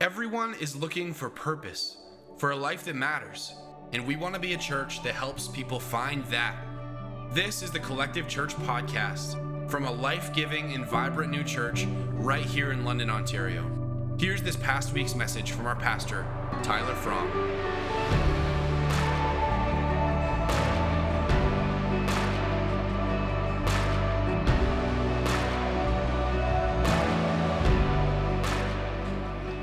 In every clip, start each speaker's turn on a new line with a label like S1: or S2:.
S1: Everyone is looking for purpose, for a life that matters, and we want to be a church that helps people find that. This is the Collective Church Podcast from a life giving and vibrant new church right here in London, Ontario. Here's this past week's message from our pastor, Tyler Fromm.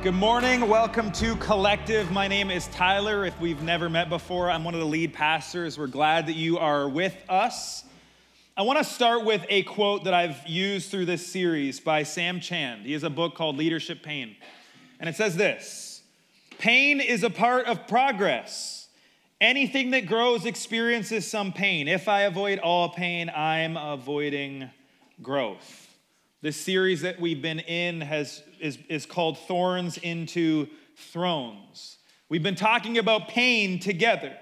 S2: Good morning. Welcome to Collective. My name is Tyler. If we've never met before, I'm one of the lead pastors. We're glad that you are with us. I want to start with a quote that I've used through this series by Sam Chand. He has a book called Leadership Pain. And it says this Pain is a part of progress. Anything that grows experiences some pain. If I avoid all pain, I'm avoiding growth. This series that we've been in has, is, is called Thorns into Thrones. We've been talking about pain together.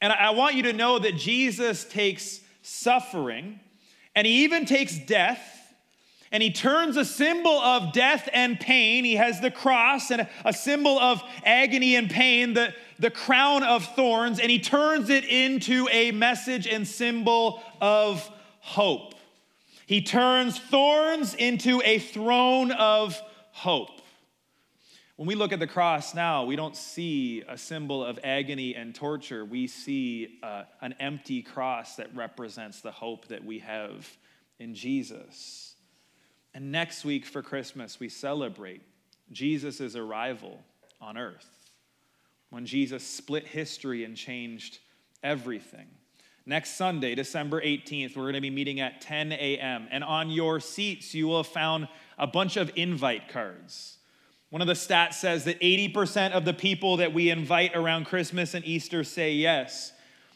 S2: And I want you to know that Jesus takes suffering and he even takes death and he turns a symbol of death and pain. He has the cross and a symbol of agony and pain, the, the crown of thorns, and he turns it into a message and symbol of hope. He turns thorns into a throne of hope. When we look at the cross now, we don't see a symbol of agony and torture. We see uh, an empty cross that represents the hope that we have in Jesus. And next week for Christmas, we celebrate Jesus' arrival on earth when Jesus split history and changed everything. Next Sunday, December 18th, we're going to be meeting at 10 a.m. And on your seats, you will have found a bunch of invite cards. One of the stats says that 80% of the people that we invite around Christmas and Easter say yes.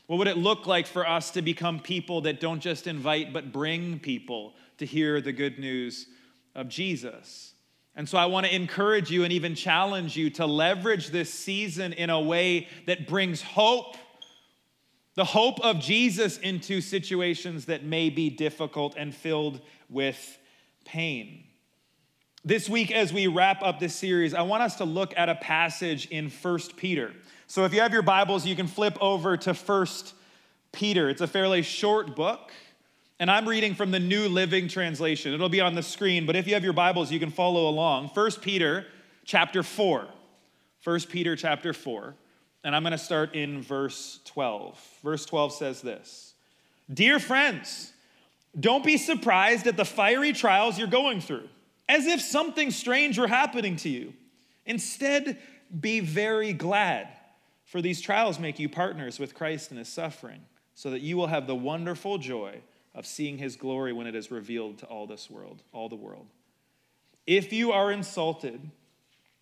S2: What would it look like for us to become people that don't just invite, but bring people to hear the good news of Jesus? And so I want to encourage you and even challenge you to leverage this season in a way that brings hope the hope of Jesus into situations that may be difficult and filled with pain. This week, as we wrap up this series, I want us to look at a passage in First Peter. So if you have your Bibles, you can flip over to First Peter. It's a fairly short book, and I'm reading from the New Living Translation. It'll be on the screen, but if you have your Bibles, you can follow along. First Peter chapter 4. First Peter chapter 4. And I'm going to start in verse 12. Verse 12 says this Dear friends, don't be surprised at the fiery trials you're going through, as if something strange were happening to you. Instead, be very glad, for these trials make you partners with Christ in his suffering, so that you will have the wonderful joy of seeing his glory when it is revealed to all this world, all the world. If you are insulted,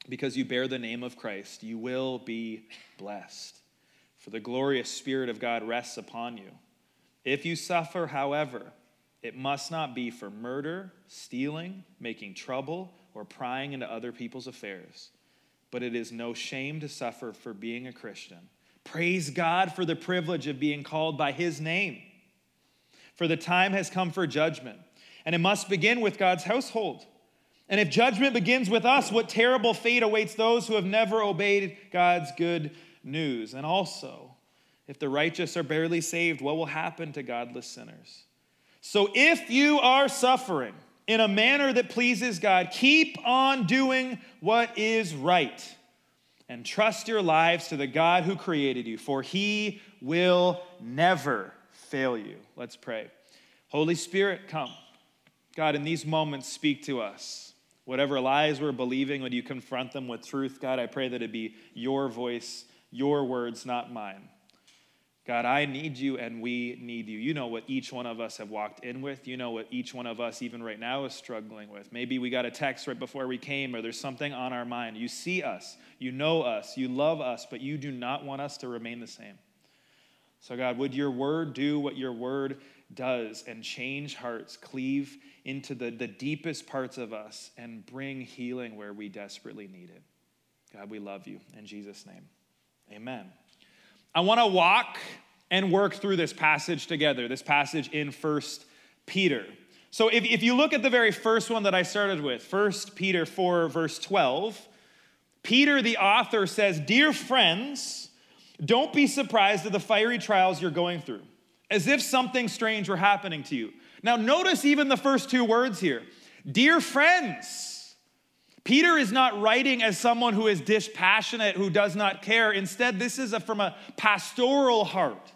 S2: because you bear the name of Christ, you will be blessed. For the glorious Spirit of God rests upon you. If you suffer, however, it must not be for murder, stealing, making trouble, or prying into other people's affairs. But it is no shame to suffer for being a Christian. Praise God for the privilege of being called by His name. For the time has come for judgment, and it must begin with God's household. And if judgment begins with us, what terrible fate awaits those who have never obeyed God's good news? And also, if the righteous are barely saved, what will happen to godless sinners? So if you are suffering in a manner that pleases God, keep on doing what is right and trust your lives to the God who created you, for he will never fail you. Let's pray. Holy Spirit, come. God, in these moments, speak to us. Whatever lies we're believing, when you confront them with truth, God, I pray that it be your voice, your words, not mine. God, I need you and we need you. You know what each one of us have walked in with. You know what each one of us, even right now, is struggling with. Maybe we got a text right before we came, or there's something on our mind. You see us, you know us, you love us, but you do not want us to remain the same. So, God, would your word do what your word does and change hearts, cleave into the, the deepest parts of us, and bring healing where we desperately need it. God, we love you. In Jesus' name, amen. I want to walk and work through this passage together, this passage in First Peter. So if, if you look at the very first one that I started with, First Peter 4, verse 12, Peter, the author, says, Dear friends, don't be surprised at the fiery trials you're going through, as if something strange were happening to you. Now, notice even the first two words here Dear friends. Peter is not writing as someone who is dispassionate, who does not care. Instead, this is a, from a pastoral heart.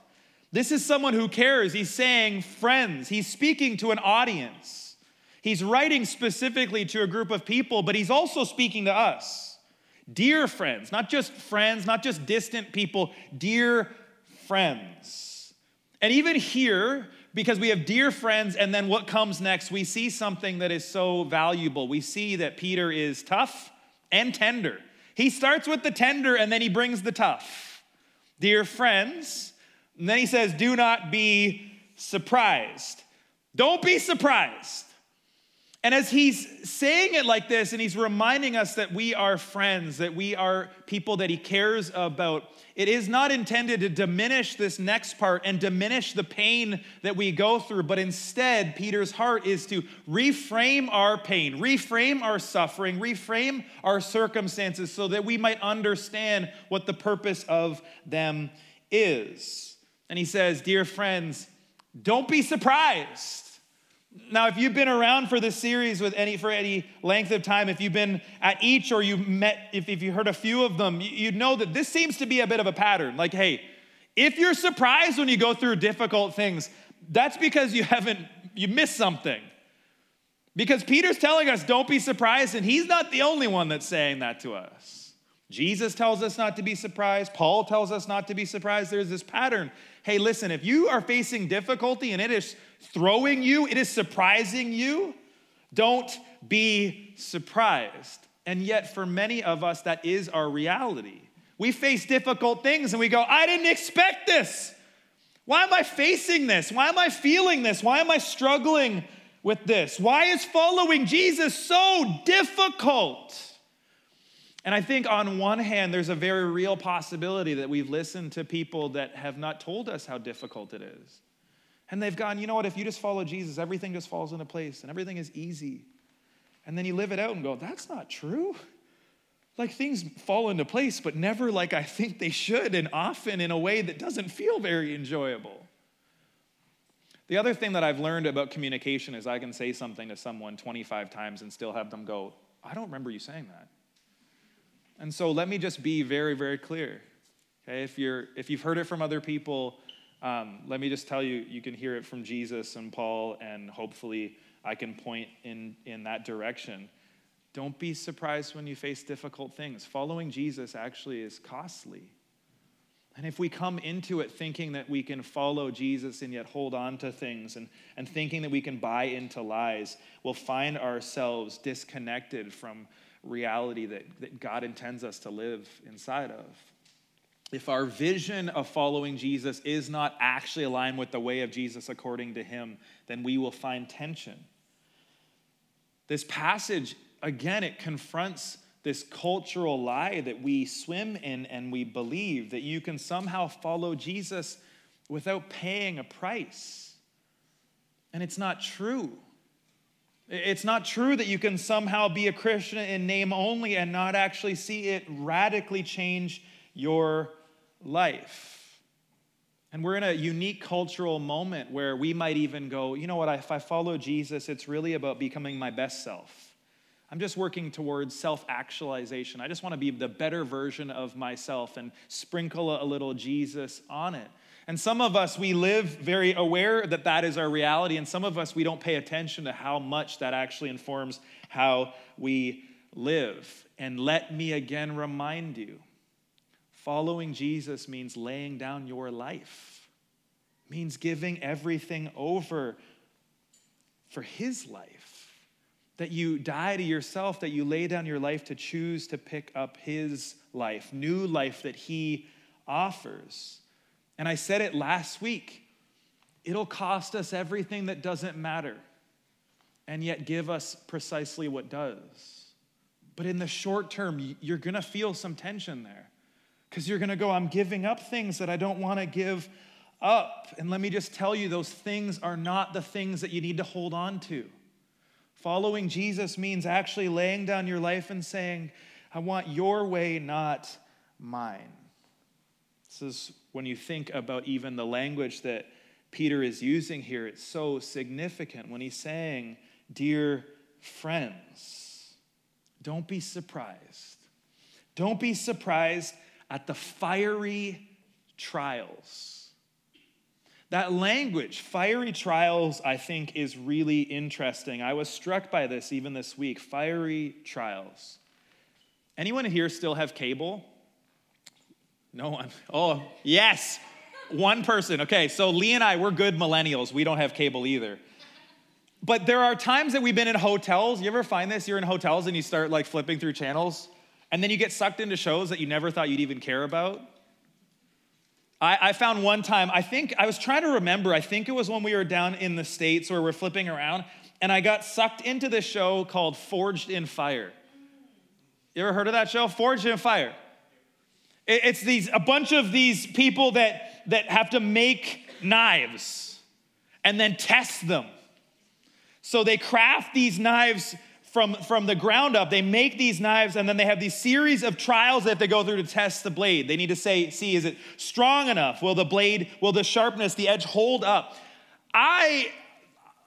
S2: This is someone who cares. He's saying friends, he's speaking to an audience. He's writing specifically to a group of people, but he's also speaking to us. Dear friends, not just friends, not just distant people, dear friends. And even here, because we have dear friends, and then what comes next, we see something that is so valuable. We see that Peter is tough and tender. He starts with the tender and then he brings the tough. Dear friends, and then he says, Do not be surprised. Don't be surprised. And as he's saying it like this, and he's reminding us that we are friends, that we are people that he cares about, it is not intended to diminish this next part and diminish the pain that we go through, but instead, Peter's heart is to reframe our pain, reframe our suffering, reframe our circumstances so that we might understand what the purpose of them is. And he says, Dear friends, don't be surprised now, if you've been around for this series with any for any length of time, if you've been at each or you've met, if, if you heard a few of them, you'd know that this seems to be a bit of a pattern. Like, hey, if you're surprised when you go through difficult things, that's because you haven't, you missed something. Because Peter's telling us, don't be surprised, and he's not the only one that's saying that to us. Jesus tells us not to be surprised. Paul tells us not to be surprised. There's this pattern. Hey, listen, if you are facing difficulty and it is throwing you, it is surprising you, don't be surprised. And yet, for many of us, that is our reality. We face difficult things and we go, I didn't expect this. Why am I facing this? Why am I feeling this? Why am I struggling with this? Why is following Jesus so difficult? And I think on one hand, there's a very real possibility that we've listened to people that have not told us how difficult it is. And they've gone, you know what, if you just follow Jesus, everything just falls into place and everything is easy. And then you live it out and go, that's not true. Like things fall into place, but never like I think they should, and often in a way that doesn't feel very enjoyable. The other thing that I've learned about communication is I can say something to someone 25 times and still have them go, I don't remember you saying that. And so let me just be very, very clear. Okay, if you're if you've heard it from other people, um, let me just tell you, you can hear it from Jesus and Paul, and hopefully I can point in, in that direction. Don't be surprised when you face difficult things. Following Jesus actually is costly. And if we come into it thinking that we can follow Jesus and yet hold on to things and, and thinking that we can buy into lies, we'll find ourselves disconnected from reality that, that God intends us to live inside of if our vision of following Jesus is not actually aligned with the way of Jesus according to him, then we will find tension. This passage, again, it confronts this cultural lie that we swim in and we believe that you can somehow follow Jesus without paying a price. And it's not true. It's not true that you can somehow be a Christian in name only and not actually see it radically change your life. And we're in a unique cultural moment where we might even go, you know what, if I follow Jesus, it's really about becoming my best self. I'm just working towards self actualization. I just want to be the better version of myself and sprinkle a little Jesus on it. And some of us, we live very aware that that is our reality, and some of us, we don't pay attention to how much that actually informs how we live. And let me again remind you Following Jesus means laying down your life, means giving everything over for his life. That you die to yourself, that you lay down your life to choose to pick up his life, new life that he offers. And I said it last week it'll cost us everything that doesn't matter, and yet give us precisely what does. But in the short term, you're gonna feel some tension there because you're going to go, I'm giving up things that I don't want to give up. And let me just tell you, those things are not the things that you need to hold on to. Following Jesus means actually laying down your life and saying, I want your way, not mine. This is when you think about even the language that Peter is using here, it's so significant when he's saying, Dear friends, don't be surprised. Don't be surprised at the fiery trials. That language, fiery trials, I think is really interesting. I was struck by this even this week fiery trials. Anyone here still have cable? No one. Oh, yes. One person. Okay, so Lee and I, we're good millennials. We don't have cable either. But there are times that we've been in hotels. You ever find this? You're in hotels and you start like flipping through channels, and then you get sucked into shows that you never thought you'd even care about. I, I found one time, I think, I was trying to remember, I think it was when we were down in the States where we're flipping around, and I got sucked into this show called Forged in Fire. You ever heard of that show? Forged in Fire. It's these a bunch of these people that that have to make knives and then test them. So they craft these knives from, from the ground up. They make these knives and then they have these series of trials that they go through to test the blade. They need to say, see, is it strong enough? Will the blade, will the sharpness, the edge hold up? I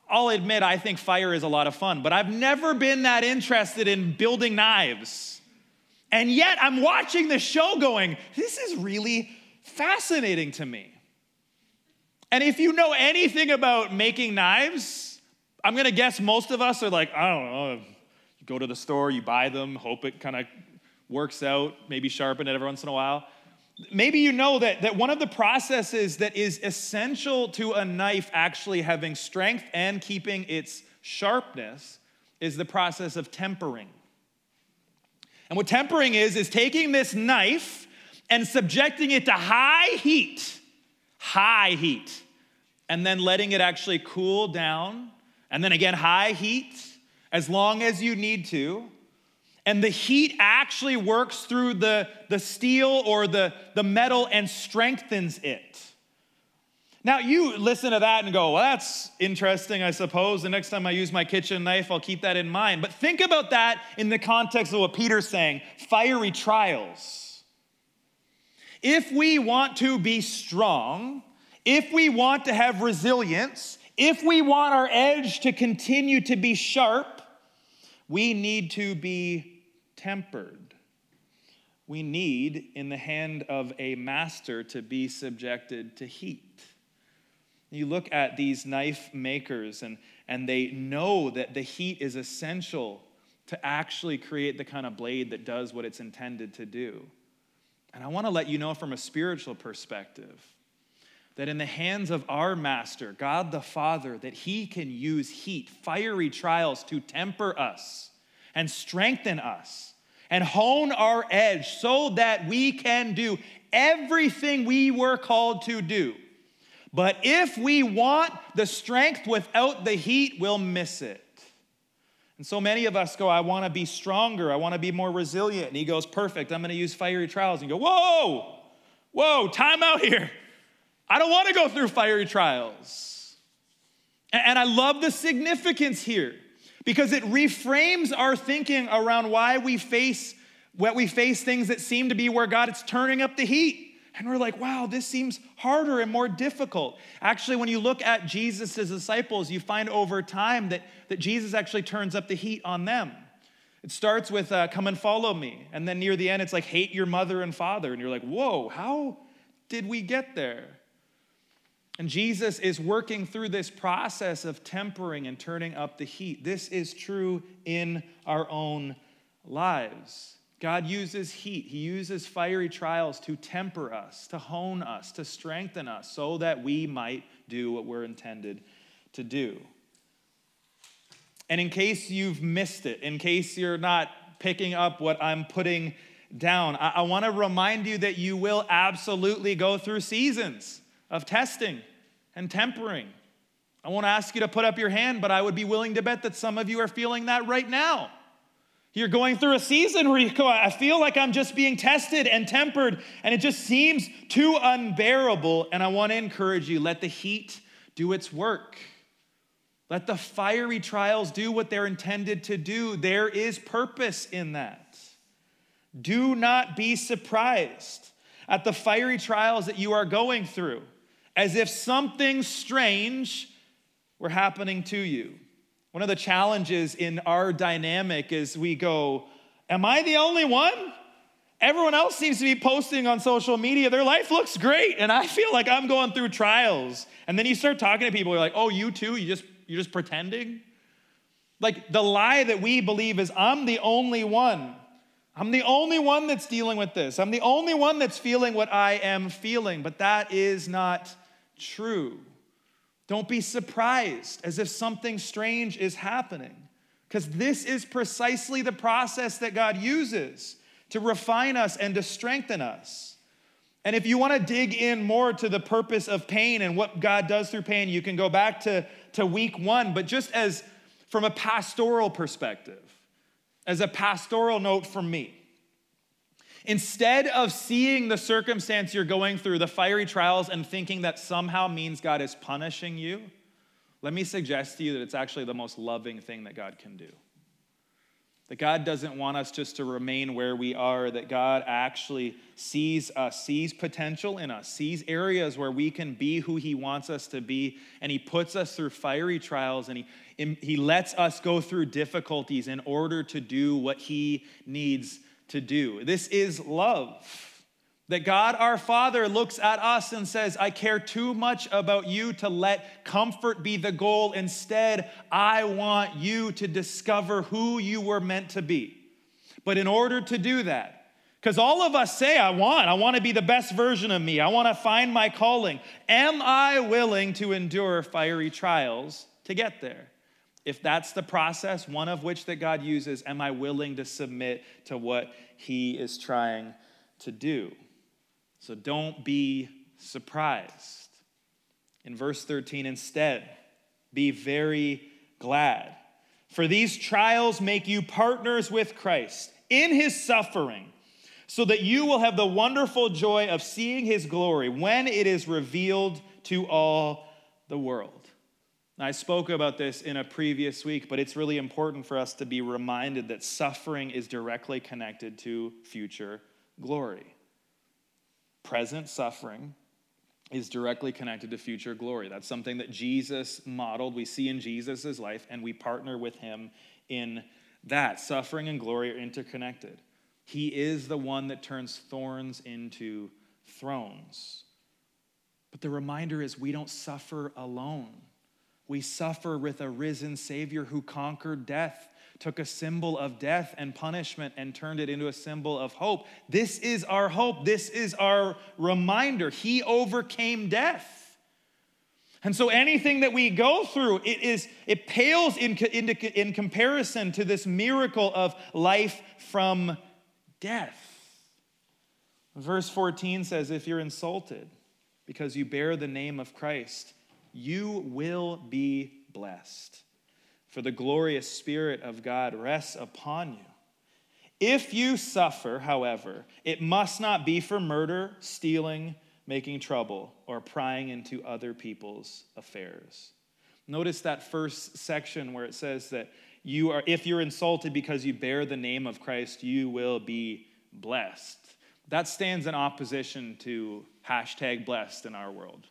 S2: I'll admit I think fire is a lot of fun, but I've never been that interested in building knives. And yet I'm watching the show going, this is really fascinating to me. And if you know anything about making knives, I'm gonna guess most of us are like, I don't know, go to the store, you buy them, hope it kind of works out, maybe sharpen it every once in a while. Maybe you know that, that one of the processes that is essential to a knife actually having strength and keeping its sharpness is the process of tempering. And what tempering is, is taking this knife and subjecting it to high heat, high heat, and then letting it actually cool down. And then again, high heat as long as you need to. And the heat actually works through the, the steel or the, the metal and strengthens it. Now, you listen to that and go, well, that's interesting, I suppose. The next time I use my kitchen knife, I'll keep that in mind. But think about that in the context of what Peter's saying fiery trials. If we want to be strong, if we want to have resilience, if we want our edge to continue to be sharp, we need to be tempered. We need, in the hand of a master, to be subjected to heat. You look at these knife makers, and, and they know that the heat is essential to actually create the kind of blade that does what it's intended to do. And I want to let you know from a spiritual perspective that in the hands of our master, God the Father, that he can use heat, fiery trials to temper us and strengthen us and hone our edge so that we can do everything we were called to do but if we want the strength without the heat, we'll miss it. And so many of us go, I want to be stronger. I want to be more resilient. And he goes, Perfect. I'm going to use fiery trials. And you go, Whoa, whoa, time out here. I don't want to go through fiery trials. And I love the significance here because it reframes our thinking around why we face what we face things that seem to be where God is turning up the heat. And we're like, wow, this seems harder and more difficult. Actually, when you look at Jesus' disciples, you find over time that, that Jesus actually turns up the heat on them. It starts with, uh, come and follow me. And then near the end, it's like, hate your mother and father. And you're like, whoa, how did we get there? And Jesus is working through this process of tempering and turning up the heat. This is true in our own lives. God uses heat, He uses fiery trials to temper us, to hone us, to strengthen us, so that we might do what we're intended to do. And in case you've missed it, in case you're not picking up what I'm putting down, I, I want to remind you that you will absolutely go through seasons of testing and tempering. I won't ask you to put up your hand, but I would be willing to bet that some of you are feeling that right now. You're going through a season where you go, I feel like I'm just being tested and tempered, and it just seems too unbearable. And I want to encourage you let the heat do its work. Let the fiery trials do what they're intended to do. There is purpose in that. Do not be surprised at the fiery trials that you are going through, as if something strange were happening to you. One of the challenges in our dynamic is we go, Am I the only one? Everyone else seems to be posting on social media. Their life looks great, and I feel like I'm going through trials. And then you start talking to people, you're like, oh, you too? You just you're just pretending? Like the lie that we believe is I'm the only one. I'm the only one that's dealing with this. I'm the only one that's feeling what I am feeling. But that is not true. Don't be surprised as if something strange is happening, because this is precisely the process that God uses to refine us and to strengthen us. And if you want to dig in more to the purpose of pain and what God does through pain, you can go back to, to week one. But just as from a pastoral perspective, as a pastoral note from me, instead of seeing the circumstance you're going through, the fiery trials, and thinking that somehow means God is punishing you, let me suggest to you that it's actually the most loving thing that God can do. That God doesn't want us just to remain where we are, that God actually sees us, sees potential in us, sees areas where we can be who He wants us to be, and He puts us through fiery trials and He, he lets us go through difficulties in order to do what He needs to do. This is love. That God our Father looks at us and says, I care too much about you to let comfort be the goal. Instead, I want you to discover who you were meant to be. But in order to do that, because all of us say, I want, I want to be the best version of me, I want to find my calling. Am I willing to endure fiery trials to get there? If that's the process, one of which that God uses, am I willing to submit to what He is trying to do? So don't be surprised. In verse 13, instead, be very glad. For these trials make you partners with Christ in his suffering, so that you will have the wonderful joy of seeing his glory when it is revealed to all the world. I spoke about this in a previous week, but it's really important for us to be reminded that suffering is directly connected to future glory present suffering is directly connected to future glory. That's something that Jesus modeled. We see in Jesus' life, and we partner with him in that. Suffering and glory are interconnected. He is the one that turns thorns into thrones. But the reminder is we don't suffer alone. We suffer with a risen Savior who conquered death took a symbol of death and punishment and turned it into a symbol of hope. This is our hope. This is our reminder. He overcame death. And so anything that we go through, it is it pales in, in, in comparison to this miracle of life from death. Verse 14 says, If you're insulted because you bear the name of Christ, you will be blessed for the glorious Spirit of God rests upon you. If you suffer, however, it must not be for murder, stealing, making trouble, or prying into other people's affairs. Notice that first section where it says that you are, if you're insulted because you bear the name of Christ, you will be blessed. That stands in opposition to hashtag blessed in our world,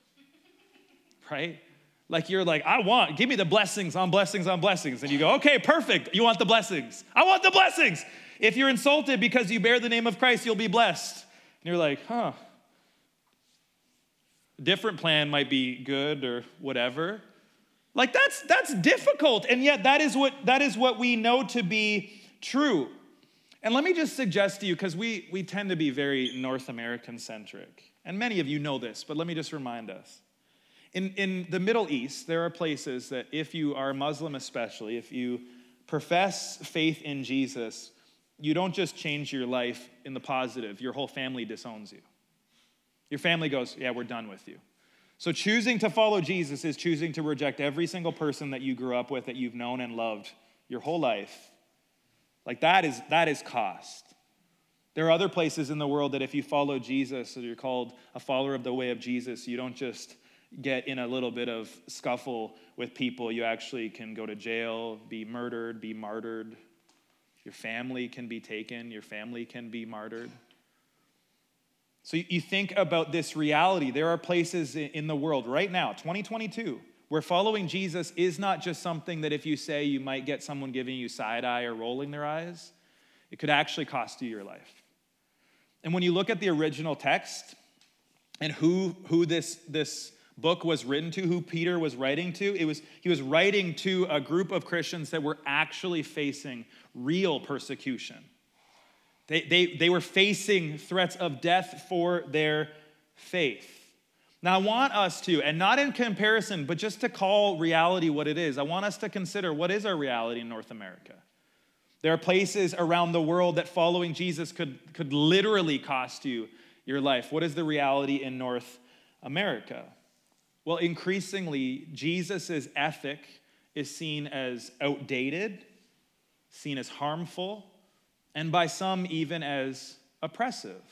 S2: right? Like you're like, I want, give me the blessings on blessings on blessings. And you go, okay, perfect. You want the blessings. I want the blessings. If you're insulted because you bear the name of Christ, you'll be blessed. And you're like, huh. A different plan might be good or whatever. Like that's that's difficult. And yet that is what that is what we know to be true. And let me just suggest to you, because we, we tend to be very North American centric. And many of you know this, but let me just remind us in, in the Middle East, there are places that if you are Muslim, especially, if you profess faith in Jesus, you don't just change your life in the positive, your whole family disowns you. Your family goes, Yeah, we're done with you. So choosing to follow Jesus is choosing to reject every single person that you grew up with, that you've known and loved your whole life. Like that is that is cost. There are other places in the world that if you follow Jesus or you're called a follower of the way of Jesus, you don't just get in a little bit of scuffle with people, you actually can go to jail, be murdered, be martyred. Your family can be taken, your family can be martyred. So you think about this reality. There are places in the world right now, 2022, where following Jesus is not just something that if you say you might get someone giving you side eye or rolling their eyes, it could actually cost you your life. And when you look at the original text and who, who this, this book was written to, who Peter was writing to, it was, he was writing to a group of Christians that were actually facing real persecution. They, they, they were facing threats of death for their faith. Now, I want us to, and not in comparison, but just to call reality what it is, I want us to consider what is our reality in North America. There are places around the world that following Jesus could, could literally cost you your life. What is the reality in North America? Well, increasingly, Jesus' ethic is seen as outdated, seen as harmful, and by some, even as oppressive.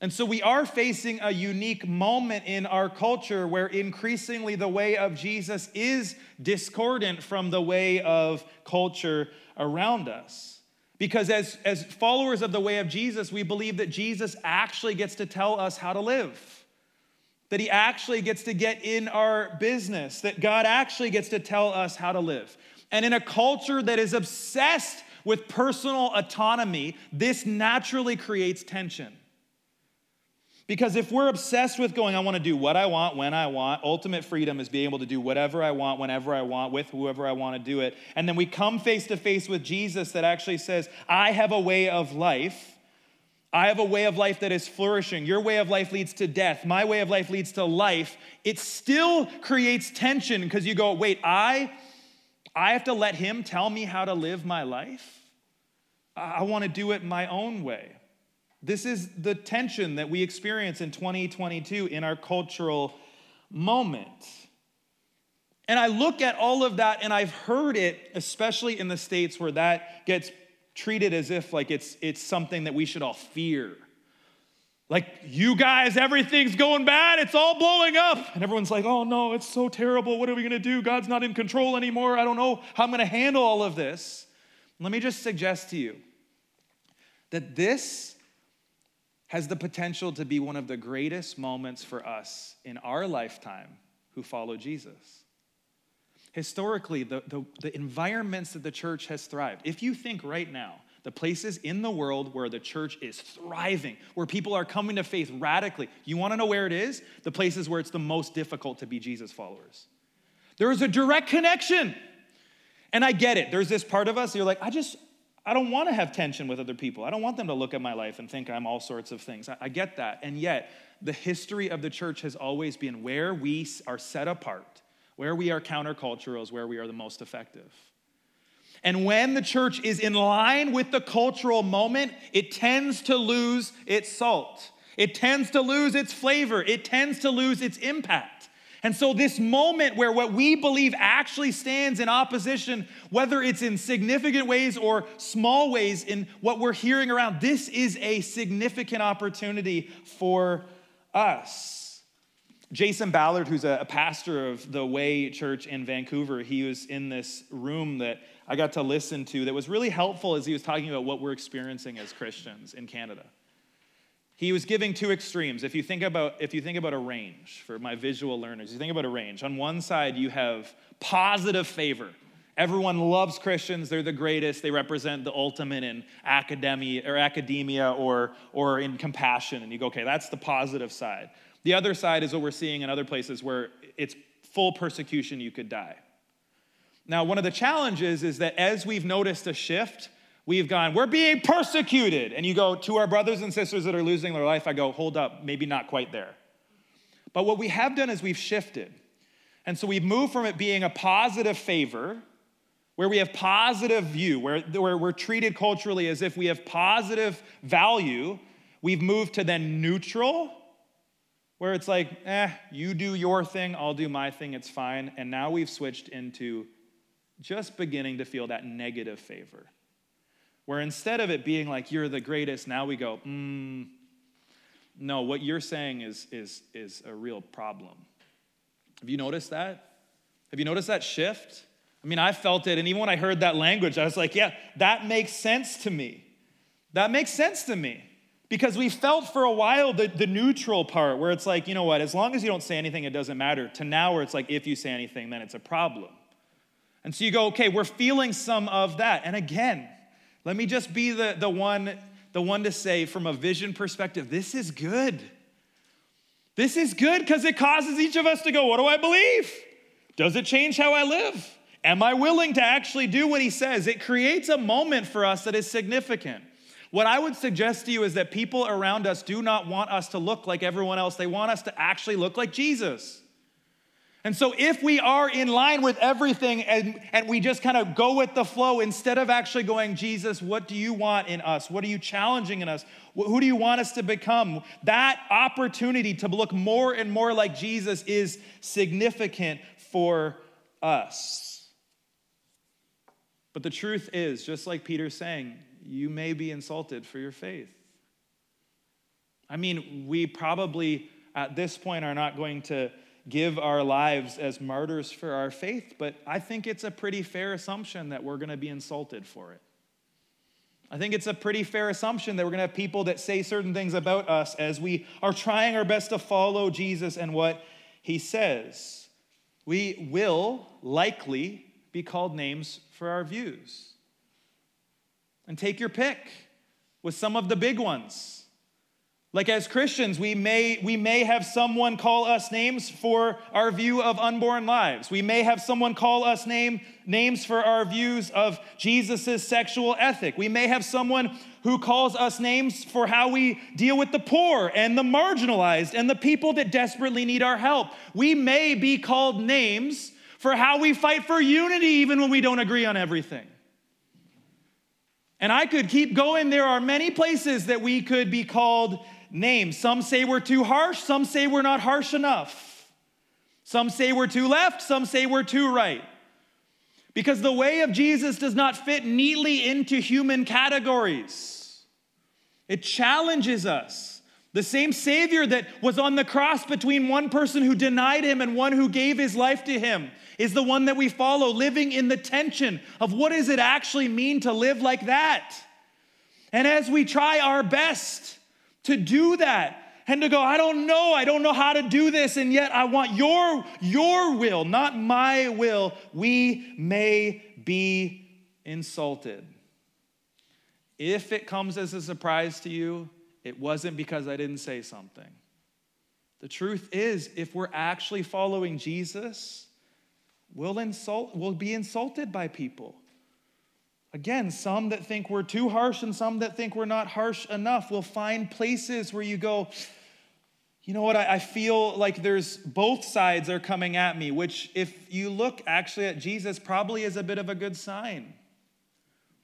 S2: And so we are facing a unique moment in our culture where increasingly the way of Jesus is discordant from the way of culture around us. Because as, as followers of the way of Jesus, we believe that Jesus actually gets to tell us how to live, that he actually gets to get in our business, that God actually gets to tell us how to live. And in a culture that is obsessed with personal autonomy, this naturally creates tension. Because if we're obsessed with going, I want to do what I want when I want, ultimate freedom is being able to do whatever I want, whenever I want, with whoever I want to do it. And then we come face to face with Jesus that actually says, I have a way of life. I have a way of life that is flourishing. Your way of life leads to death. My way of life leads to life. It still creates tension because you go, wait, I, I have to let him tell me how to live my life? I want to do it my own way. This is the tension that we experience in 2022 in our cultural moment. And I look at all of that and I've heard it, especially in the States where that gets treated as if like it's, it's something that we should all fear. Like, you guys, everything's going bad, it's all blowing up. And everyone's like, oh no, it's so terrible. What are we gonna do? God's not in control anymore. I don't know how I'm gonna handle all of this. Let me just suggest to you that this has the potential to be one of the greatest moments for us in our lifetime who follow Jesus. Historically, the, the, the, environments that the church has thrived, if you think right now, the places in the world where the church is thriving, where people are coming to faith radically, you wanna know where it is? The places where it's the most difficult to be Jesus followers. There is a direct connection. And I get it. There's this part of us, you're like, I just, I don't want to have tension with other people. I don't want them to look at my life and think I'm all sorts of things. I, I, get that. And yet, the history of the church has always been where we are set apart, where we are countercultural, is where we are the most effective. And when the church is in line with the cultural moment, it tends to lose its salt. It tends to lose its flavor. It tends to lose its impact. And so, this moment where what we believe actually stands in opposition, whether it's in significant ways or small ways in what we're hearing around, this is a significant opportunity for us. Jason Ballard, who's a pastor of the Way Church in Vancouver, he was in this room that I got to listen to that was really helpful as he was talking about what we're experiencing as Christians in Canada. He was giving two extremes. If you think about if you think about a range for my visual learners, you think about a range. On one side you have positive favor. Everyone loves Christians. They're the greatest. They represent the ultimate in academia or academia or, or in compassion. And you go, okay, that's the positive side. The other side is what we're seeing in other places where it's full persecution, you could die. Now, one of the challenges is that as we've noticed a shift, We've gone, we're being persecuted. And you go to our brothers and sisters that are losing their life, I go, hold up, maybe not quite there. But what we have done is we've shifted. And so we've moved from it being a positive favor, where we have positive view, where, where we're treated culturally as if we have positive value. We've moved to then neutral, where it's like, eh, you do your thing, I'll do my thing, it's fine. And now we've switched into just beginning to feel that negative favor. Where instead of it being like, you're the greatest, now we go, mm, no, what you're saying is, is, is a real problem. Have you noticed that? Have you noticed that shift? I mean, I felt it, and even when I heard that language, I was like, yeah, that makes sense to me. That makes sense to me. Because we felt for a while the, the neutral part where it's like, you know what, as long as you don't say anything, it doesn't matter, to now where it's like, if you say anything, then it's a problem. And so you go, okay, we're feeling some of that. And again, let me just be the, the one the one to say from a vision perspective, this is good. This is good because it causes each of us to go, what do I believe? Does it change how I live? Am I willing to actually do what he says? It creates a moment for us that is significant. What I would suggest to you is that people around us do not want us to look like everyone else. They want us to actually look like Jesus. And so, if we are in line with everything and, and we just kind of go with the flow instead of actually going, Jesus, what do you want in us? What are you challenging in us? Who do you want us to become? That opportunity to look more and more like Jesus is significant for us. But the truth is, just like Peter's saying, you may be insulted for your faith. I mean, we probably at this point are not going to give our lives as martyrs for our faith, but I think it's a pretty fair assumption that we're going to be insulted for it. I think it's a pretty fair assumption that we're going to have people that say certain things about us as we are trying our best to follow Jesus and what he says. We will likely be called names for our views. And take your pick with some of the big ones. Like as Christians, we may, we may have someone call us names for our view of unborn lives. We may have someone call us name, names for our views of Jesus' sexual ethic. We may have someone who calls us names for how we deal with the poor and the marginalized and the people that desperately need our help. We may be called names for how we fight for unity even when we don't agree on everything. And I could keep going. There are many places that we could be called names. Some say we're too harsh, some say we're not harsh enough. Some say we're too left, some say we're too right. Because the way of Jesus does not fit neatly into human categories. It challenges us. The same Savior that was on the cross between one person who denied him and one who gave his life to him is the one that we follow, living in the tension of what does it actually mean to live like that? And as we try our best to do that and to go, I don't know, I don't know how to do this, and yet I want your, your will, not my will. We may be insulted. If it comes as a surprise to you, it wasn't because I didn't say something. The truth is, if we're actually following Jesus, we'll, insult, we'll be insulted by people. Again, some that think we're too harsh and some that think we're not harsh enough will find places where you go, you know what, I, I, feel like there's both sides are coming at me, which, if you look actually at Jesus, probably is a bit of a good sign.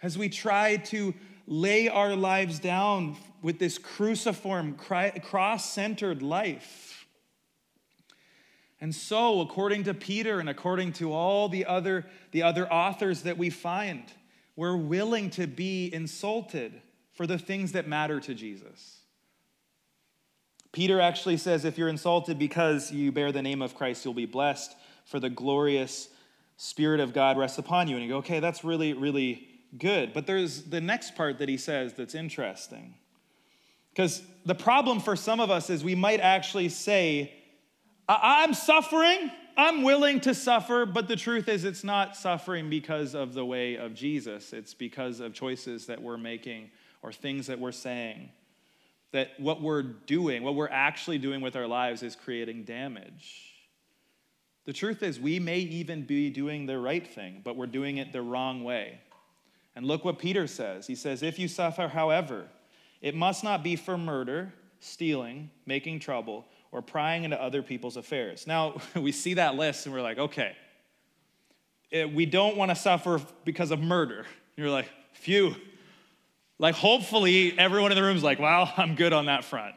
S2: As we try to lay our lives down with this cruciform, cross centered life. And so, according to Peter and according to all the other, the other authors that we find, we're willing to be insulted for the things that matter to Jesus. Peter actually says if you're insulted because you bear the name of Christ, you'll be blessed, for the glorious Spirit of God rests upon you. And you go, okay, that's really, really good. But there's the next part that he says that's interesting. Because the problem for some of us is we might actually say, I'm suffering, I'm willing to suffer, but the truth is, it's not suffering because of the way of Jesus. It's because of choices that we're making or things that we're saying. That what we're doing, what we're actually doing with our lives, is creating damage. The truth is, we may even be doing the right thing, but we're doing it the wrong way. And look what Peter says. He says, If you suffer, however, it must not be for murder, stealing, making trouble or prying into other people's affairs. Now, we see that list and we're like, okay, eh, we don't want to suffer because of murder. You're like, phew. Like, hopefully, everyone in the room's like, well, I'm good on that front.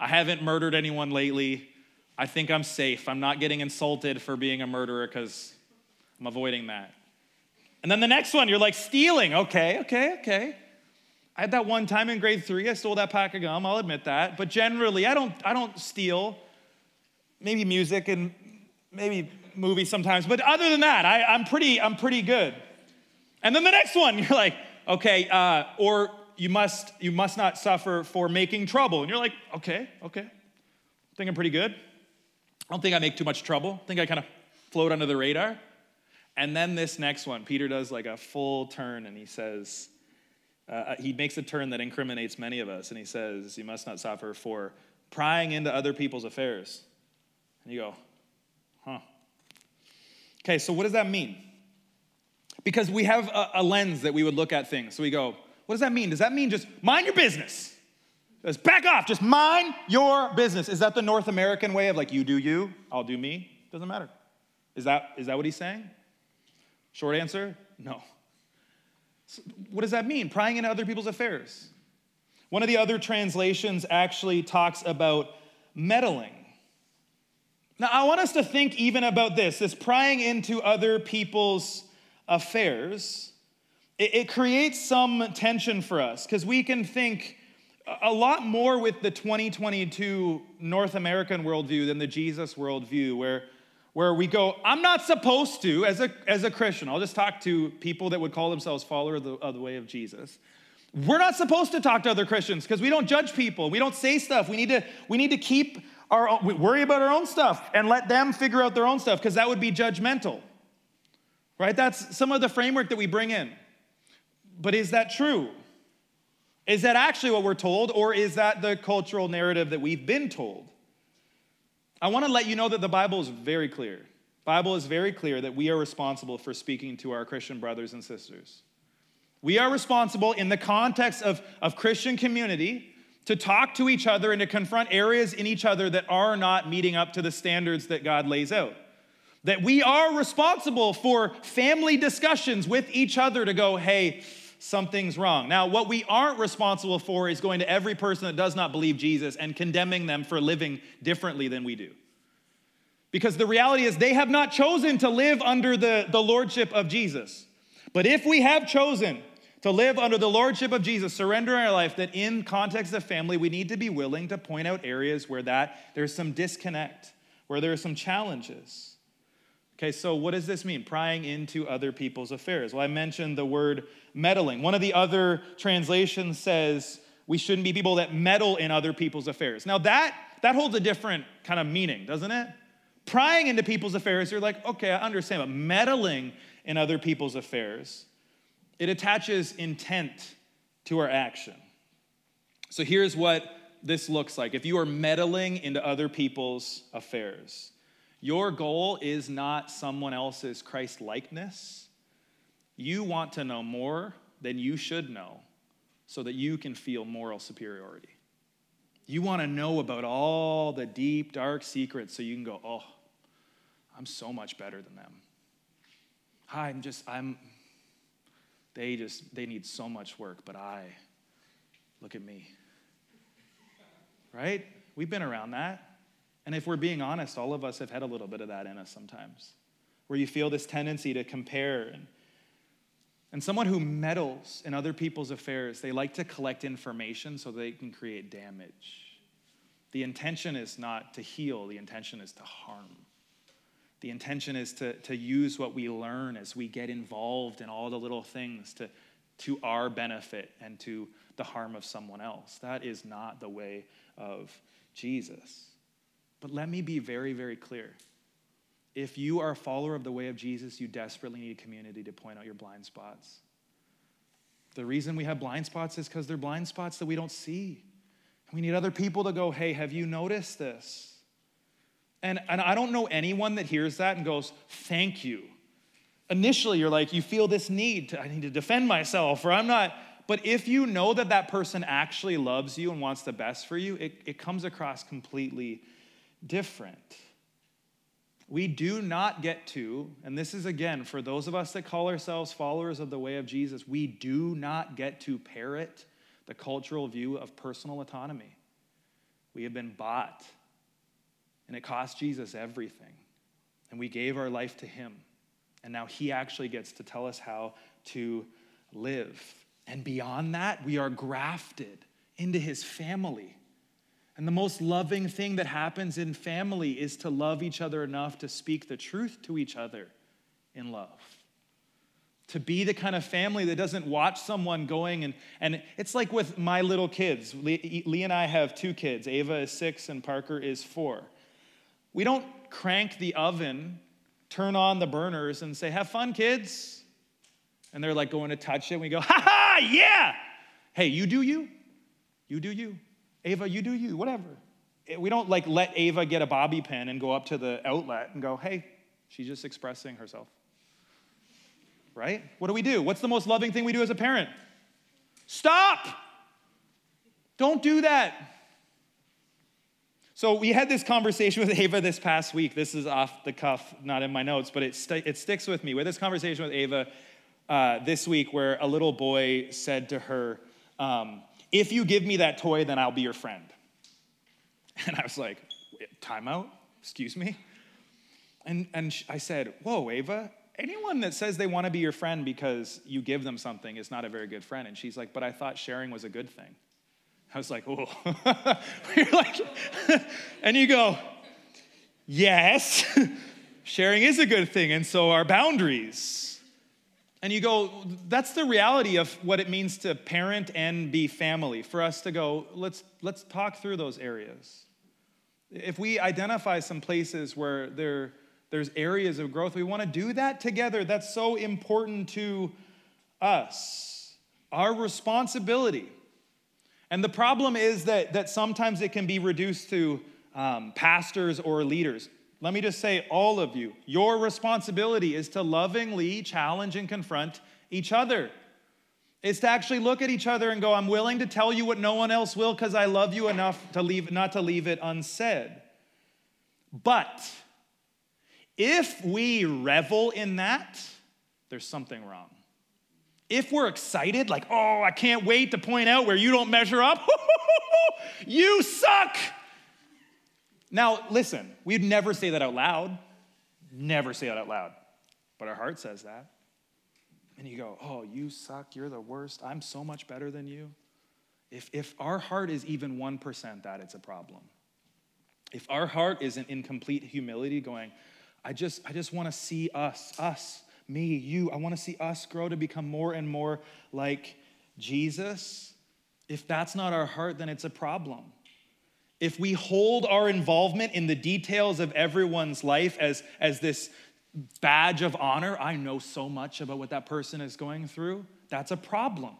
S2: I haven't murdered anyone lately. I think I'm safe. I'm not getting insulted for being a murderer because I'm avoiding that. And then the next one, you're like, stealing. Okay, okay, okay. I had that one time in grade three, I stole that pack of gum, I'll admit that. But generally, I don't, I don't steal. Maybe music and maybe movies sometimes, but other than that, I, I'm pretty, I'm pretty good. And then the next one, you're like, okay, uh, or you must, you must not suffer for making trouble. And you're like, okay, okay, I think I'm pretty good. I don't think I make too much trouble. I think I kind of float under the radar. And then this next one, Peter does like a full turn and he says, uh, he makes a turn that incriminates many of us. And he says, You must not suffer for prying into other people's affairs. And you go, Huh. Okay, so what does that mean? Because we have a, a lens that we would look at things. So we go, What does that mean? Does that mean just mind your business? Just back off, just mind your business. Is that the North American way of like, you do you, I'll do me? Doesn't matter. Is that, is that what he's saying? Short answer no. What does that mean? Prying into other people's affairs. One of the other translations actually talks about meddling. Now, I want us to think even about this this prying into other people's affairs. It, it creates some tension for us because we can think a lot more with the 2022 North American worldview than the Jesus worldview, where where we go, I'm not supposed to, as a, as a Christian, I'll just talk to people that would call themselves followers of the, of the way of Jesus. We're not supposed to talk to other Christians because we don't judge people. We don't say stuff. We need to, we need to keep our own, worry about our own stuff and let them figure out their own stuff because that would be judgmental. Right? That's some of the framework that we bring in. But is that true? Is that actually what we're told, or is that the cultural narrative that we've been told? I want to let you know that the Bible is very clear. Bible is very clear that we are responsible for speaking to our Christian brothers and sisters. We are responsible in the context of, of Christian community to talk to each other and to confront areas in each other that are not meeting up to the standards that God lays out. That we are responsible for family discussions with each other to go, hey, something's wrong. Now, what we aren't responsible for is going to every person that does not believe Jesus and condemning them for living differently than we do. Because the reality is, they have not chosen to live under the, the lordship of Jesus. But if we have chosen to live under the lordship of Jesus, surrender our life, that in context of family, we need to be willing to point out areas where that there's some disconnect, where there are some challenges. Okay, so what does this mean? Prying into other people's affairs. Well, I mentioned the word meddling. One of the other translations says we shouldn't be people that meddle in other people's affairs. Now, that, that holds a different kind of meaning, doesn't it? Prying into people's affairs, you're like, okay, I understand, but meddling in other people's affairs, it attaches intent to our action. So here's what this looks like. If you are meddling into other people's affairs, your goal is not someone else's Christ likeness. You want to know more than you should know so that you can feel moral superiority. You want to know about all the deep, dark secrets so you can go, oh, I'm so much better than them. I'm just, I'm, they just, they need so much work, but I, look at me. Right? We've been around that. And if we're being honest, all of us have had a little bit of that in us sometimes, where you feel this tendency to compare. And, and someone who meddles in other people's affairs, they like to collect information so they can create damage. The intention is not to heal, the intention is to harm. The intention is to, to use what we learn as we get involved in all the little things to, to our benefit and to the harm of someone else. That is not the way of Jesus. But let me be very, very clear. If you are a follower of the way of Jesus, you desperately need a community to point out your blind spots. The reason we have blind spots is because they're blind spots that we don't see. We need other people to go, hey, have you noticed this? And, and I don't know anyone that hears that and goes, thank you. Initially, you're like, you feel this need to, I need to defend myself, or I'm not. But if you know that that person actually loves you and wants the best for you, it, it comes across completely different. We do not get to, and this is again for those of us that call ourselves followers of the way of Jesus, we do not get to parrot the cultural view of personal autonomy. We have been bought, and it cost Jesus everything. And we gave our life to Him. And now He actually gets to tell us how to live. And beyond that, we are grafted into His family. And the most loving thing that happens in family is to love each other enough to speak the truth to each other in love. To be the kind of family that doesn't watch someone going and, and it's like with my little kids. Lee, Lee and I have two kids. Ava is six and Parker is four. We don't crank the oven, turn on the burners, and say, Have fun, kids. And they're like going to touch it. And we go, Ha ha, yeah. Hey, you do you. You do you. Ava, you do you, whatever. We don't like let Ava get a bobby pin and go up to the outlet and go, hey, she's just expressing herself. Right? What do we do? What's the most loving thing we do as a parent? Stop! Don't do that. So we had this conversation with Ava this past week. This is off the cuff, not in my notes, but it, st- it sticks with me. We had this conversation with Ava uh, this week where a little boy said to her, um, if you give me that toy, then I'll be your friend. And I was like, timeout? Excuse me? And, and I said, whoa, Ava, anyone that says they want to be your friend because you give them something is not a very good friend. And she's like, but I thought sharing was a good thing. I was like, oh. You're like, and you go, yes, sharing is a good thing, and so are boundaries. And you go, that's the reality of what it means to parent and be family. For us to go, let's, let's talk through those areas. If we identify some places where there, there's areas of growth, we want to do that together. That's so important to us. Our responsibility. And the problem is that, that sometimes it can be reduced to um, pastors or leaders. Let me just say, all of you, your responsibility is to lovingly challenge and confront each other. It's to actually look at each other and go, I'm willing to tell you what no one else will because I love you enough to leave, not to leave it unsaid. But if we revel in that, there's something wrong. If we're excited, like, oh, I can't wait to point out where you don't measure up, you suck. Now, listen, we'd never say that out loud. Never say that out loud. But our heart says that. And you go, oh, you suck. You're the worst. I'm so much better than you. If, if our heart is even 1% that, it's a problem. If our heart isn't in complete humility, going, I just, I just want to see us, us, me, you. I want to see us grow to become more and more like Jesus. If that's not our heart, then it's a problem if we hold our involvement in the details of everyone's life as, as this badge of honor, I know so much about what that person is going through, that's a problem.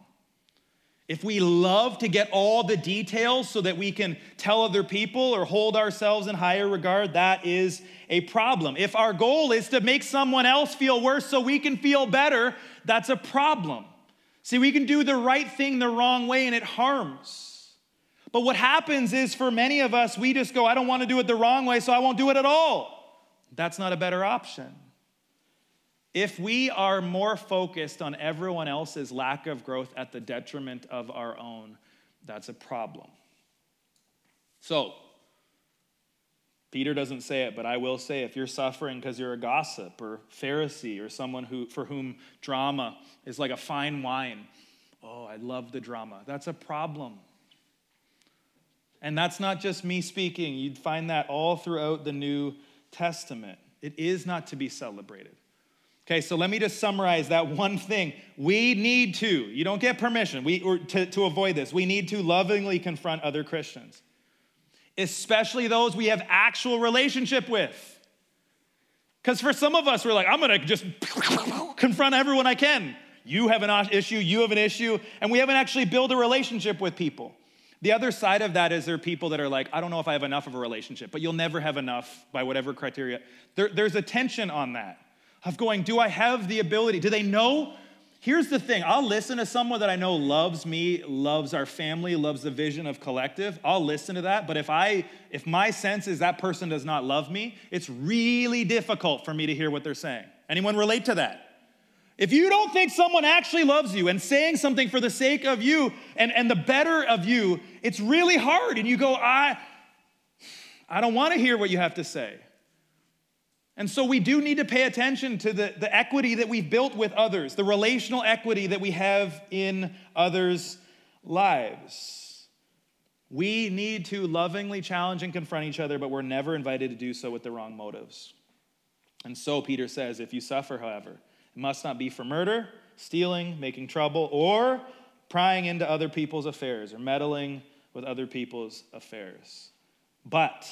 S2: If we love to get all the details so that we can tell other people or hold ourselves in higher regard, that is a problem. If our goal is to make someone else feel worse so we can feel better, that's a problem. See, we can do the right thing the wrong way and it harms. But what happens is for many of us, we just go, I don't want to do it the wrong way, so I won't do it at all. That's not a better option. If we are more focused on everyone else's lack of growth at the detriment of our own, that's a problem. So, Peter doesn't say it, but I will say if you're suffering because you're a gossip or Pharisee or someone who, for whom drama is like a fine wine, oh, I love the drama, that's a problem. And that's not just me speaking, you'd find that all throughout the New Testament. It is not to be celebrated. Okay, so let me just summarize that one thing. We need to, you don't get permission we, or to, to avoid this, we need to lovingly confront other Christians, especially those we have actual relationship with. Because for some of us, we're like, I'm gonna just confront everyone I can. You have an issue, you have an issue, and we haven't actually built a relationship with people. The other side of that is there are people that are like, I don't know if I have enough of a relationship, but you'll never have enough by whatever criteria. There, there's a tension on that of going, do I have the ability? Do they know? Here's the thing I'll listen to someone that I know loves me, loves our family, loves the vision of collective. I'll listen to that. But if I, if my sense is that person does not love me, it's really difficult for me to hear what they're saying. Anyone relate to that? If you don't think someone actually loves you and saying something for the sake of you and, and the better of you, it's really hard. And you go, I, I don't want to hear what you have to say. And so we do need to pay attention to the, the equity that we've built with others, the relational equity that we have in others' lives. We need to lovingly challenge and confront each other, but we're never invited to do so with the wrong motives. And so, Peter says, if you suffer, however, it must not be for murder, stealing, making trouble, or prying into other people's affairs or meddling with other people's affairs. But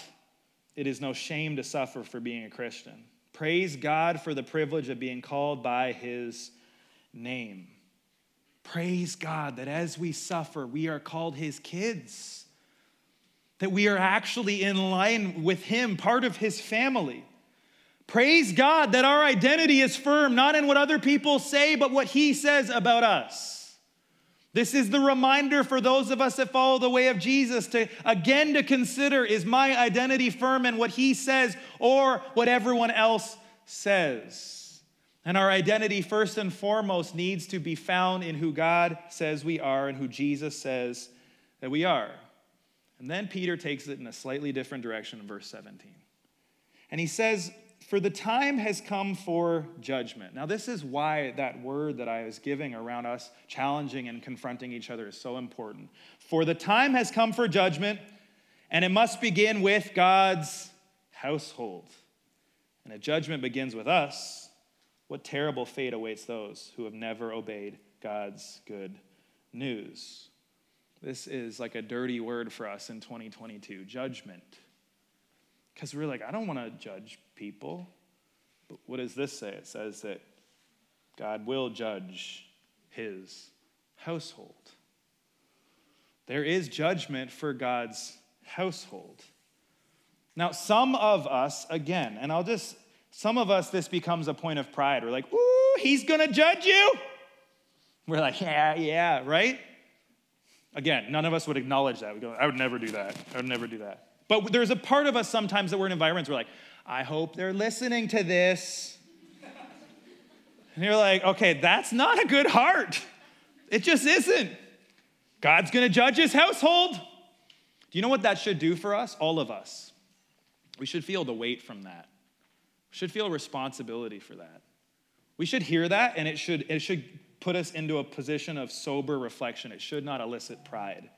S2: it is no shame to suffer for being a Christian. Praise God for the privilege of being called by his name. Praise God that as we suffer, we are called his kids, that we are actually in line with him, part of his family. Praise God that our identity is firm, not in what other people say, but what he says about us. This is the reminder for those of us that follow the way of Jesus to again to consider is my identity firm in what he says or what everyone else says? And our identity, first and foremost, needs to be found in who God says we are and who Jesus says that we are. And then Peter takes it in a slightly different direction in verse 17. And he says, for the time has come for judgment. Now, this is why that word that I was giving around us challenging and confronting each other is so important. For the time has come for judgment, and it must begin with God's household. And if judgment begins with us, what terrible fate awaits those who have never obeyed God's good news? This is like a dirty word for us in 2022 judgment. Because we're like, I don't want to judge people. But what does this say? It says that God will judge his household. There is judgment for God's household. Now, some of us, again, and I'll just, some of us, this becomes a point of pride. We're like, ooh, he's gonna judge you. We're like, yeah, yeah, right? Again, none of us would acknowledge that. We go, I would never do that. I would never do that. But there's a part of us sometimes that we're in environments where, like, I hope they're listening to this. And you're like, okay, that's not a good heart. It just isn't. God's gonna judge his household. Do you know what that should do for us? All of us. We should feel the weight from that. We should feel responsibility for that. We should hear that and it should, it should put us into a position of sober reflection. It should not elicit pride.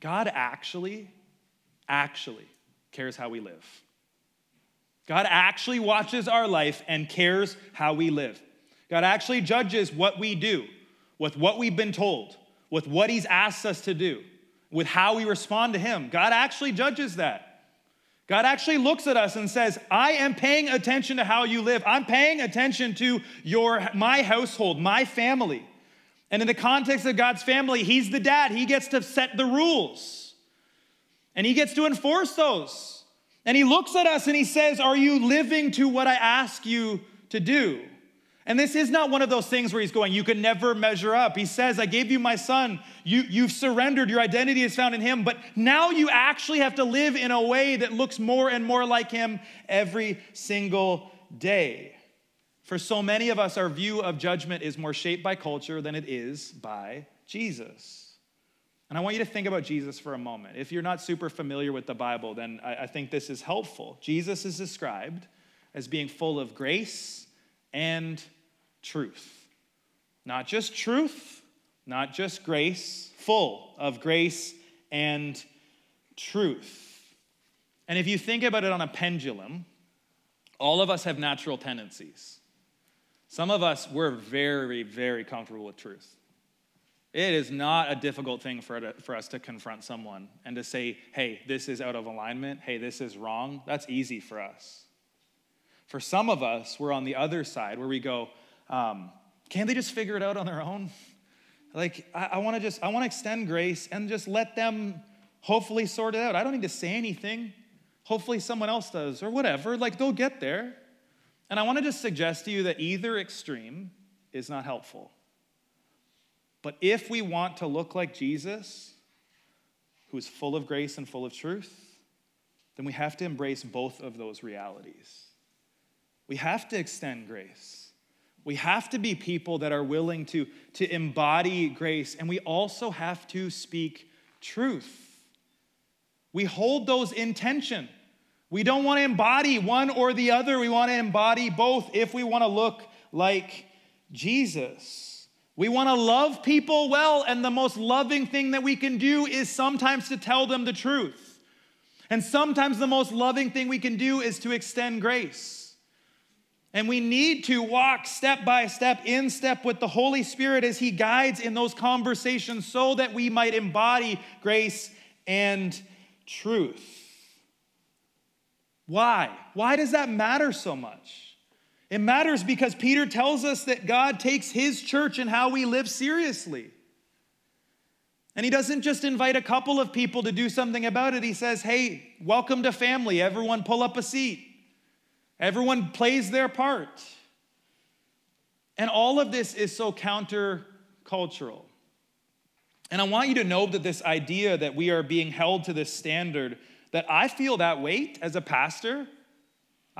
S2: God actually, actually cares how we live. God actually watches our life and cares how we live. God actually judges what we do with what we've been told, with what He's asked us to do, with how we respond to Him. God actually judges that. God actually looks at us and says, I am paying attention to how you live. I'm paying attention to your, my household, my family. And in the context of God's family, He's the dad. He gets to set the rules and He gets to enforce those. And He looks at us and He says, Are you living to what I ask you to do? And this is not one of those things where he's going, you can never measure up. He says, I gave you my son. You, you've surrendered. Your identity is found in him. But now you actually have to live in a way that looks more and more like him every single day. For so many of us, our view of judgment is more shaped by culture than it is by Jesus. And I want you to think about Jesus for a moment. If you're not super familiar with the Bible, then I, I think this is helpful. Jesus is described as being full of grace and truth. Not just truth, not just grace, full of grace and truth. And if you think about it on a pendulum, all of us have natural tendencies. Some of us, we're very, very comfortable with truth. It is not a difficult thing for, for us to confront someone and to say, hey, this is out of alignment. Hey, this is wrong. That's easy for us. For some of us, we're on the other side where we go, um, can't they just figure it out on their own? Like, I, I want to just, I want to extend grace and just let them hopefully sort it out. I don't need to say anything. Hopefully someone else does or whatever. Like, they'll get there. And I want to just suggest to you that either extreme is not helpful. But if we want to look like Jesus, who is full of grace and full of truth, then we have to embrace both of those realities. We have to extend grace. We have to be people that are willing to, to embody grace, and we also have to speak truth. We hold those in tension. We don't want to embody one or the other. We want to embody both if we want to look like Jesus. We want to love people well, and the most loving thing that we can do is sometimes to tell them the truth. And sometimes the most loving thing we can do is to extend grace. And we need to walk step by step, in step with the Holy Spirit as He guides in those conversations so that we might embody grace and truth. Why? Why does that matter so much? It matters because Peter tells us that God takes his church and how we live seriously. And he doesn't just invite a couple of people to do something about it. He says, Hey, welcome to family. Everyone pull up a seat. Everyone plays their part. And all of this is so countercultural. And I want you to know that this idea that we are being held to this standard, that I feel that weight as a pastor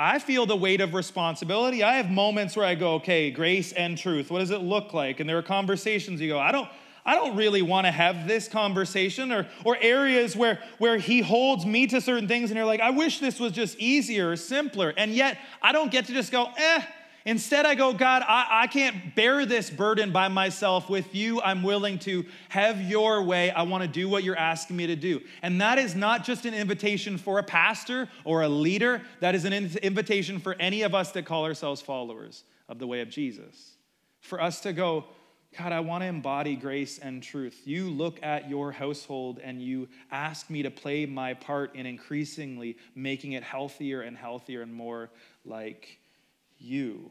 S2: I feel the weight of responsibility. I have moments where I go, okay, grace and truth. What does it look like? And there are conversations you go, I don't, I don't really want to have this conversation, or, or areas where, where he holds me to certain things, and you're like, I wish this was just easier or simpler. And yet, I don't get to just go, eh, Instead, I go, God, I, I can't bear this burden by myself. With you, I'm willing to have your way. I want to do what you're asking me to do. And that is not just an invitation for a pastor or a leader, that is an invitation for any of us that call ourselves followers of the way of Jesus. For us to go, God, I want to embody grace and truth. You look at your household and you ask me to play my part in increasingly making it healthier and healthier and more like you.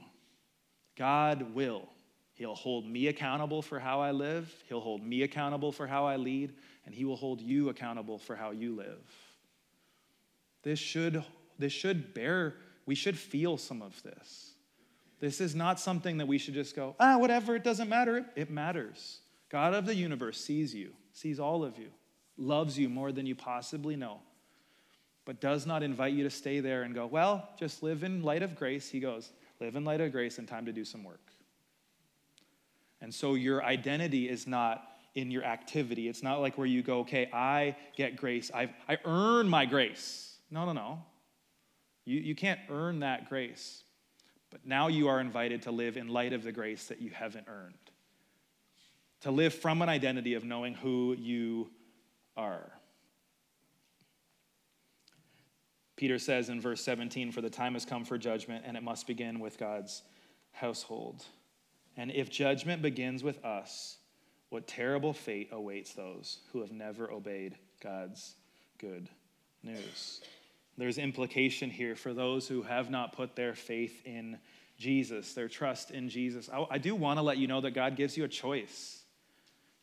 S2: God will. He'll hold me accountable for how I live, He'll hold me accountable for how I lead, and He will hold you accountable for how you live. This should, this should bear, we should feel some of this. This is not something that we should just go, ah, whatever, it doesn't matter. It matters. God of the universe sees you, sees all of you, loves you more than you possibly know, but does not invite you to stay there and go, well, just live in light of grace. He goes, live in light of grace and time to do some work. And so your identity is not in your activity. It's not like where you go, okay, I get grace. i I earn my grace. No, no, no. You, you can't earn that grace. But now you are invited to live in light of the grace that you haven't earned. To live from an identity of knowing who you are. Peter says in verse 17, For the time has come for judgment, and it must begin with God's household. And if judgment begins with us, what terrible fate awaits those who have never obeyed God's good news? There's implication here for those who have not put their faith in Jesus, their trust in Jesus. I, I do want to let you know that God gives you a choice.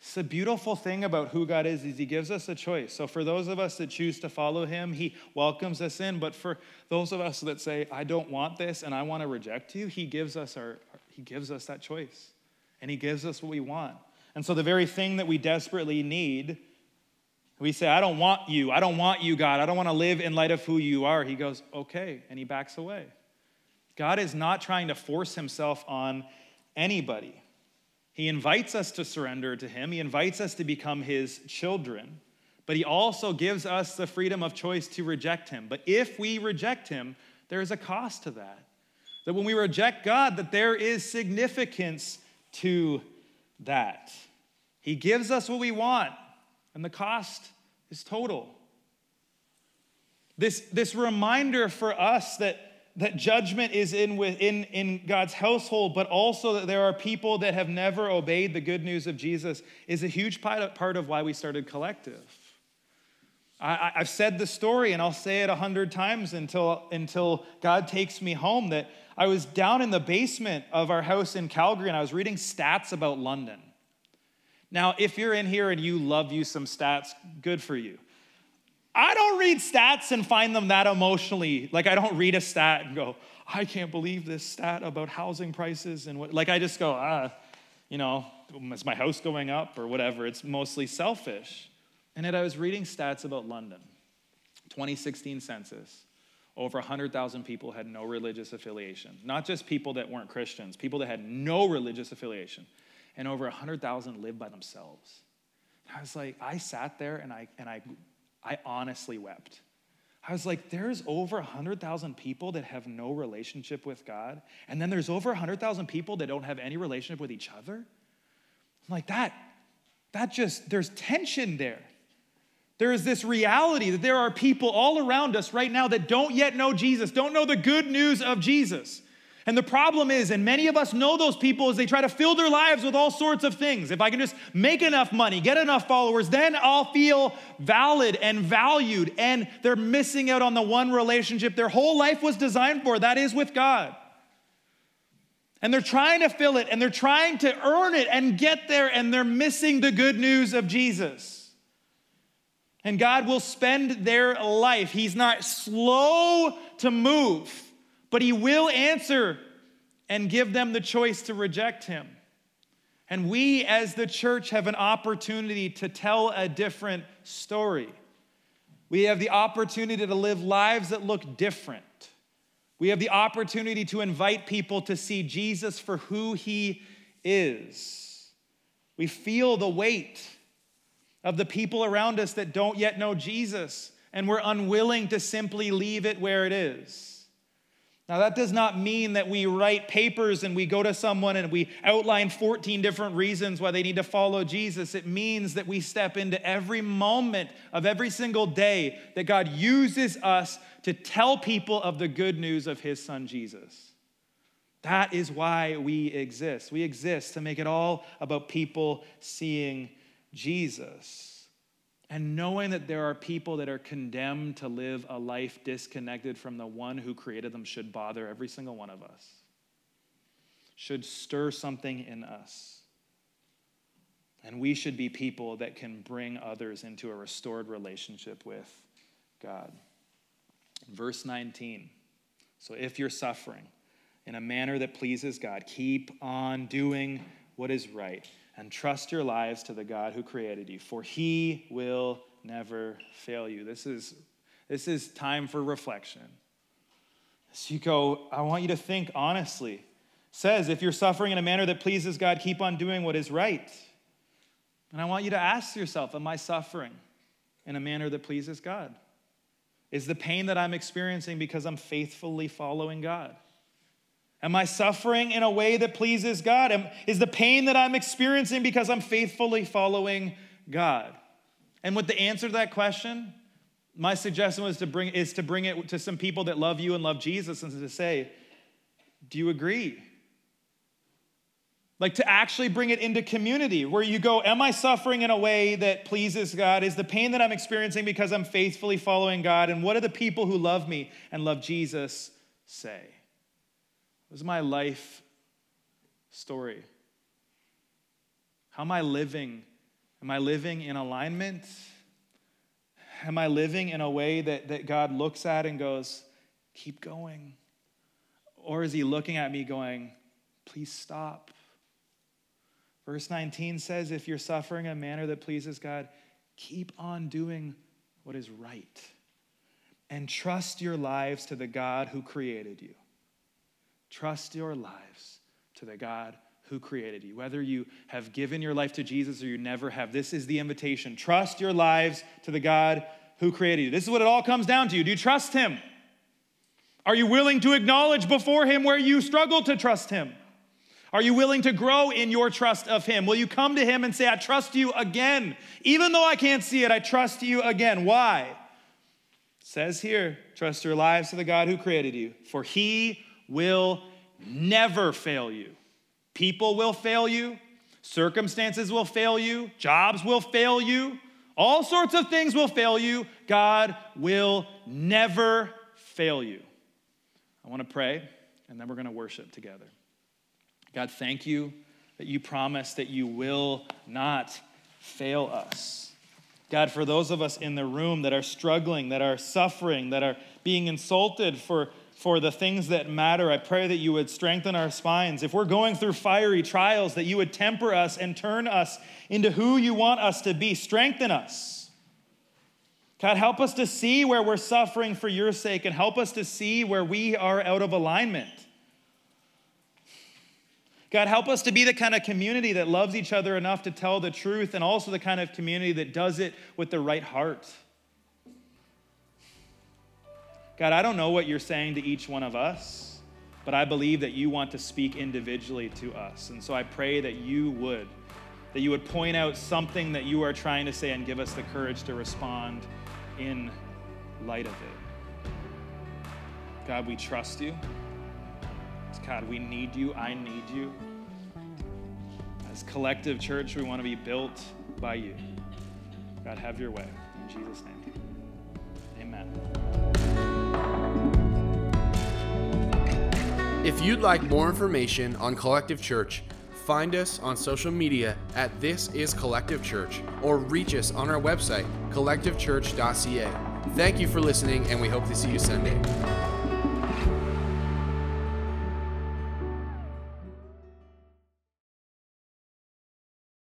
S2: It's the beautiful thing about who God is is he gives us a choice. So for those of us that choose to follow him, he welcomes us in, but for those of us that say I don't want this and I want to reject you, he gives us our he gives us that choice. And he gives us what we want. And so the very thing that we desperately need we say, I don't want you. I don't want you, God. I don't want to live in light of who you are. He goes, okay. And he backs away. God is not trying to force himself on anybody. He invites us to surrender to Him, He invites us to become His children, but He also gives us the freedom of choice to reject Him. But if we reject Him, there is a cost to that. That when we reject God, that there is significance to that. He gives us what we want, and the cost is total. This, this reminder for us that that judgment is in, within, in God's household, but also that there are people that have never obeyed the good news of Jesus is a huge part of why we started Collective. I, have said the story, and I'll say it a hundred times until, until God takes me home, that I was down in the basement of our house in Calgary, and I was reading stats about London. Now, if you're in here and you love you some stats, good for you. I don't read stats and find them that emotionally. Like, I don't read a stat and go, I can't believe this stat about housing prices and what. Like, I just go, ah, you know, is my house going up or whatever? It's mostly selfish. And yet, I was reading stats about London, 2016 census. Over 100,000 people had no religious affiliation. Not just people that weren't Christians, people that had no religious affiliation. And over 100,000 lived by themselves. I was like, I sat there and I, and I I honestly wept. I was like, there's over 100,000 people that have no relationship with God. And then there's over 100,000 people that don't have any relationship with each other. I'm like, that, that just, there's tension there. There is this reality that there are people all around us right now that don't yet know Jesus, don't know the good news of Jesus. And the problem is, and many of us know those people, is they try to fill their lives with all sorts of things. If I can just make enough money, get enough followers, then I'll feel valid and valued. And they're missing out on the one relationship their whole life was designed for that is with God. And they're trying to fill it and they're trying to earn it and get there, and they're missing the good news of Jesus. And God will spend their life, He's not slow to move but he will answer and give them the choice to reject him. And we, as the church, have an opportunity to tell a different story. We have the opportunity to live lives that look different. We have the opportunity to invite people to see Jesus for who he is. We feel the weight of the people around us that don't yet know Jesus, and we're unwilling to simply leave it where it is. Now, that does not mean that we write papers and we go to someone and we outline 14 different reasons why they need to follow Jesus. It means that we step into every moment of every single day that God uses us to tell people of the good news of his son Jesus. That is why we exist. We exist to make it all about people seeing Jesus and knowing that there are people that are condemned to live a life disconnected from the one who created them should bother every single one of us, should stir something in us. And we should be people that can bring others into a restored relationship with God. Verse 19. So if you're suffering in a manner that pleases God, keep on doing what is right and trust your lives to the God who created you, for he will never fail you. This is, this is time for reflection. So you go, I want you to think honestly. It says, if you're suffering in a manner that pleases God, keep on doing what is right. And I want you to ask yourself, am I suffering in a manner that pleases God? Is the pain that I'm experiencing because I'm faithfully following God? Am I suffering in a way that pleases God? Am, is the pain that I'm experiencing because I'm faithfully following God? And with the answer to that question, my suggestion was to bring is to bring it to some people that love you and love Jesus and to say, do you agree? Like to actually bring it into community where you go, Am I suffering in a way that pleases God? Is the pain that I'm experiencing because I'm faithfully following God? And what do the people who love me and love Jesus say? What is my life story? How am I living? Am I living in alignment? Am I living in a way that, that God looks at and goes, keep going? Or is he looking at me going, please stop? Verse 19 says, if you're suffering in a manner that pleases God, keep on doing what is right and trust your lives to the God who created you. Trust your lives to the God who created you. Whether you have given your life to Jesus or you never have, this is the invitation. Trust your lives to the God who created you. This is what it all comes down to. Do you trust Him? Are you willing to acknowledge before Him where you struggle to trust Him? Are you willing to grow in your trust of Him? Will you come to Him and say, I trust you again? Even though I can't see it, I trust you again. Why? It says here, trust your lives to the God who created you, for He will never fail you. People will fail you, circumstances will fail you, jobs will fail you, all sorts of things will fail you. God will never fail you. I want to pray, and then we're going to worship together. God, thank you that you promise that you will not fail us. God, for those of us in the room that are struggling, that are suffering, that are being insulted for for the things that matter. I pray that you would strengthen our spines. If we're going through fiery trials, that you would temper us and turn us into who you want us to be. Strengthen us. God, help us to see where we're suffering for your sake and help us to see where we are out of alignment. God, help us to be the kind of community that loves each other enough to tell the truth and also the kind of community that does it with the right heart. God, I don't know what you're saying to each one of us, but I believe that you want to speak individually to us. And so I pray that you would, that you would point out something that you are trying to say and give us the courage to respond in light of it. God, we trust you. God, we need you. I need you. As collective church, we want to be built by you. God, have your way. In Jesus' name, amen.
S1: If you'd like more information on Collective Church, find us on social media at This Is Collective Church or reach us on our website, collectivechurch.ca. Thank you for listening, and we hope to see you Sunday.